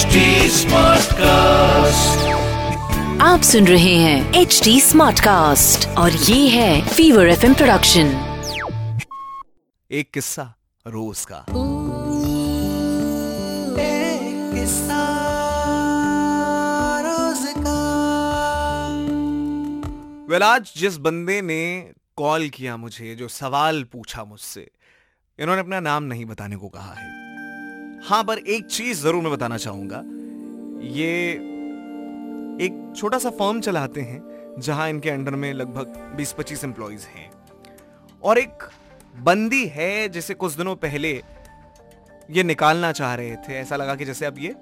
HD Smartcast. आप सुन रहे हैं एच डी स्मार्ट कास्ट और ये है फीवर एफ़ प्रोडक्शन एक किस्सा रोज का। वेल आज जिस बंदे ने कॉल किया मुझे जो सवाल पूछा मुझसे इन्होंने अपना नाम नहीं बताने को कहा है। हाँ, पर एक चीज़ ज़रूर मैं बताना चाहूँगा। ये एक छोटा सा फर्म चलाते हैं, जहाँ इनके अंडर में लगभग 20-25 एम्प्लॉयज़ हैं। और एक बंदी है, जिसे कुछ दिनों पहले ये निकालना चाह रहे थे। ऐसा लगा कि जैसे अब ये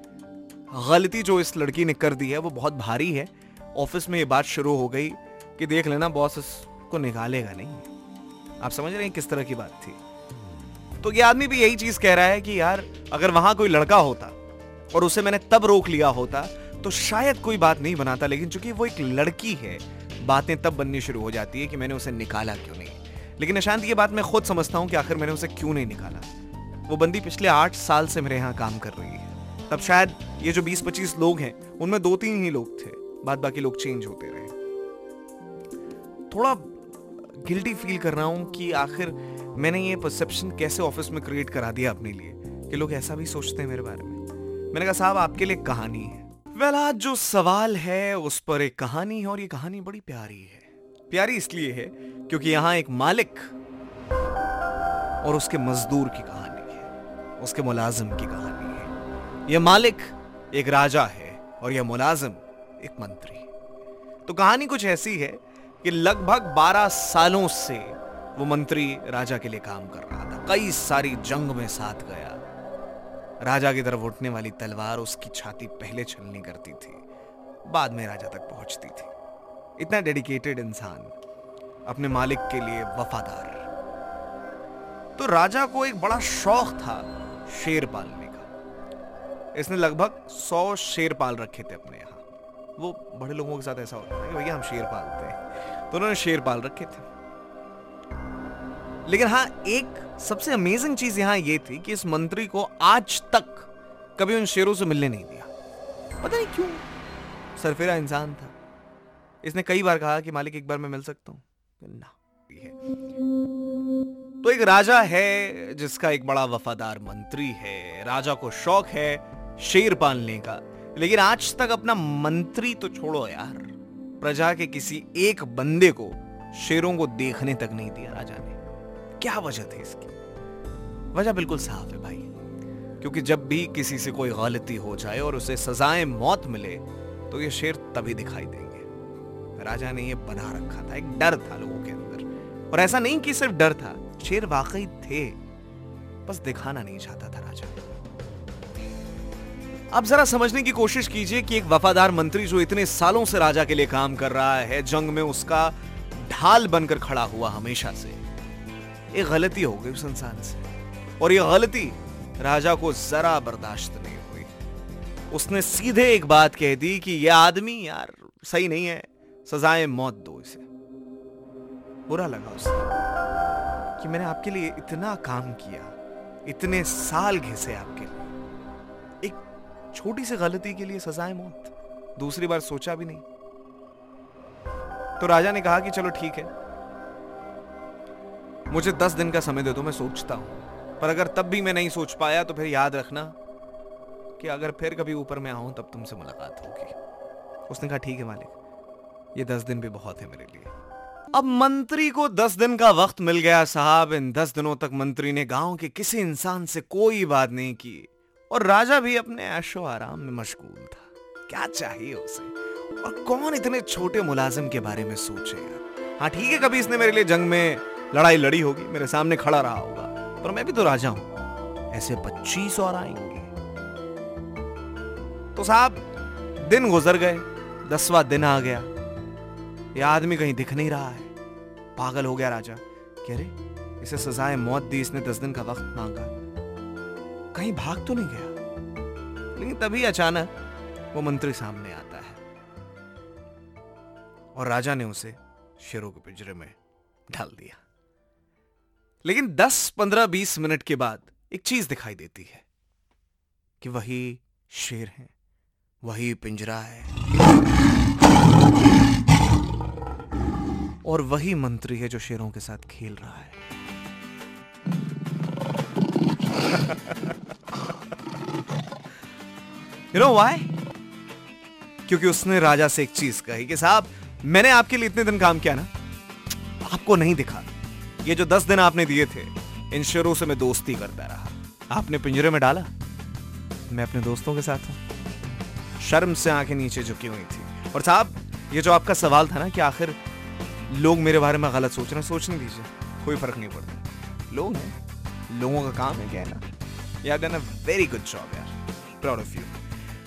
गलती जो इस लड़की ने कर दी है, वो बहुत भारी है। ऑफ़िस में ये बात शुरू हो गई कि देख लेना, बॉस इसको निकालेगा नहीं। आप समझ रहे हैं किस तरह की बात थी? तो ये आदमी भी यही चीज़ कह रहा है कि यार, अगर वहाँ कोई लड़का होता और उसे मैंने तब रोक लिया होता तो शायद कोई बात नहीं बनाता। लेकिन चूँकि वो एक लड़की है, बातें तब बननी शुरू हो जाती है कि मैंने उसे निकाला क्यों नहीं। लेकिन निशांत, ये बात मैं खुद समझता हूँ कि आखिर मैंने उसे क्यों नहीं निकाला। वो बंदी पिछले आठ साल से मेरे यहाँ काम कर रही है। तब शायद ये जो बीस पच्चीस लोग हैं, उनमें दो तीन ही लोग थे। बाद बाकी लोग चेंज होते रहे। थोड़ा गिल्टी फील कर रहा हूँ कि आखिर मैंने ये परसेप्शन कैसे ऑफ़िस में क्रिएट करा दिया अपने लिए? कि लोग ऐसा भी सोचते हैं मेरे बारे में। मैंने कहा, साहब, आपके लिए कहानी है। वेल आज जो सवाल है, उस पर एक कहानी है और ये कहानी बड़ी प्यारी है। प्यारी इसलिए है क्योंकि यहाँ एक मालिक और उसके मजदूर की कहानी है। उसके मुलाजिम की कहानी है। यह मालिक एक राजा है और यह मुलाजिम एक मंत्री। तो कहानी कुछ ऐसी है कि लगभग 12 सालों से वो मंत्री राजा के लिए काम कर रहा था। कई सारी जंग में साथ गया। राजा की तरफ़ उठने वाली तलवार उसकी छाती पहले छलनी करती थी, बाद में राजा तक पहुँचती थी। इतना डेडिकेटेड इंसान, अपने मालिक के लिए वफादार। तो राजा को एक बड़ा शौक था शेर पालने का। इसने लगभग सौ शेर पाल रखे थे अपने यहाँ। वो बड़े लोगों के साथ ऐसा होता है कि भैया, हम शेर पालते हैं। तो उन्होंने शेर पाल रखे थे। लेकिन हाँ एक सबसे अमेजिंग चीज़ यहाँ ये थी कि इस मंत्री को आज तक कभी उन शेरों से मिलने नहीं दिया। पता नहीं क्यों? सरफेरा इंसान था। इसने कई बार कहा कि मालिक, एक बार मैं मिल सकता हूँ। ना तो एक राजा है जिसका एक बड़ा वफादार मंत्री है। राजा को शौक है शेर पालने का। लेकिन आज तक अपना मंत्री तो छोड़ो यार। प्रजा के किसी एक बंदे को शेरों को देखने तक नहीं दिया राजा ने। क्या वजह थी इसकी? वजह बिल्कुल साफ़ है भाई। क्योंकि जब भी किसी से कोई गलती हो जाए और उसे सजाए मौत मिले तो ये शेर तभी दिखाई देंगे। राजा ने ये बना रखा था, एक डर था लोगों के अंदर। और ऐसा नहीं कि सिर्फ़ डर था, शेर वाकई थे। बस दिखाना नहीं चाहता था राजा। अब जरा समझने की कोशिश कीजिए कि एक वफादार मंत्री जो इतने सालों से राजा के लिए काम कर रहा है, जंग में उसका ढाल बनकर खड़ा हुआ हमेशा से। एक गलती हो गई उस इंसान से। और ये गलती राजा को जरा बर्दाश्त नहीं हुई। उसने सीधे एक बात कह दी कि यह आदमी यार सही नहीं है, सजाए मौत दो इसे। बुरा लगा उसे कि मैंने आपके लिए इतना काम किया, इतने साल घिसे आपके लिए। छोटी सी गलती के लिए सजाए मौत। दूसरी बार सोचा भी नहीं। तो राजा ने कहा कि चलो ठीक है। मुझे दस दिन का समय दे दो, मैं सोचता हूँ। पर अगर तब भी मैं नहीं सोच पाया तो फिर याद रखना कि अगर फिर कभी ऊपर मैं आऊँ, तब तुमसे मुलाकात होगी। उसने कहा, ठीक है मालिक, ये दस दिन भी बहुत है मेरे लिए। अब मंत्री को दस दिन का वक्त मिल गया, साहब। इन दस दिनों तक मंत्री ने गाँव के किसी इंसान से कोई बात नहीं की। और राजा भी अपने ऐशो आराम में मशगूल था। क्या चाहिए उसे? और कौन इतने छोटे मुलाजिम के बारे में सोचेगा हाँ ठीक है, कभी इसने मेरे लिए जंग में लड़ाई लड़ी होगी, मेरे सामने खड़ा रहा होगा, पर मैं भी तो राजा हूँ। ऐसे पच्चीस और आएँगे। तो साहब, दिन गुजर गए, दसवा दिन आ गया। ये आदमी कहीं दिख नहीं रहा है। पागल हो गया राजा। कह रहे, इसे सजाए मौत दी, इसने दस दिन का वक्त मांगा। कहीं भाग तो नहीं गया। लेकिन तभी अचानक वो मंत्री सामने आता है। और राजा ने उसे शेरों के पिंजरे में डाल दिया। लेकिन 10, 15, 20 मिनट के बाद एक चीज़ दिखाई देती है कि वही शेर है वही पिंजरा है। और वही मंत्री है जो शेरों के साथ खेल रहा है। यू नो व्हाई क्योंकि उसने राजा से एक चीज़ कही कि साहब, मैंने आपके लिए इतने दिन काम किया ना, आपको नहीं दिखा। ये जो दस दिन आपने दिए थे, इन शेरों से मैं दोस्ती करता रहा। आपने पिंजरे में डाला? मैं अपने दोस्तों के साथ हूँ। शर्म से आँखें नीचे झुकी हुई थी। और साहब, ये जो आपका सवाल था ना कि आखिर लोग मेरे बारे में गलत सोच रहे हैं, सोचने दीजिए। कोई फ़र्क नहीं पड़ता। लोग हैं। लोगों का काम है क्या है ना यार done a very good job यार। प्राउड ऑफ़ यू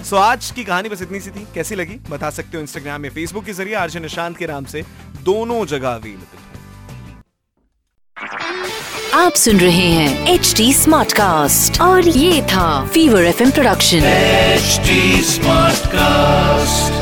सो आज की कहानी बस इतनी सी थी। कैसी लगी? बता सकते हो इंस्टाग्राम या फेसबुक के ज़रिए आर्जन निशांत के नाम से दोनों जगह अवेलेबल आप सुन रहे हैं एच डी स्मार्ट कास्ट और ये था Fever F production H smart Smartcast.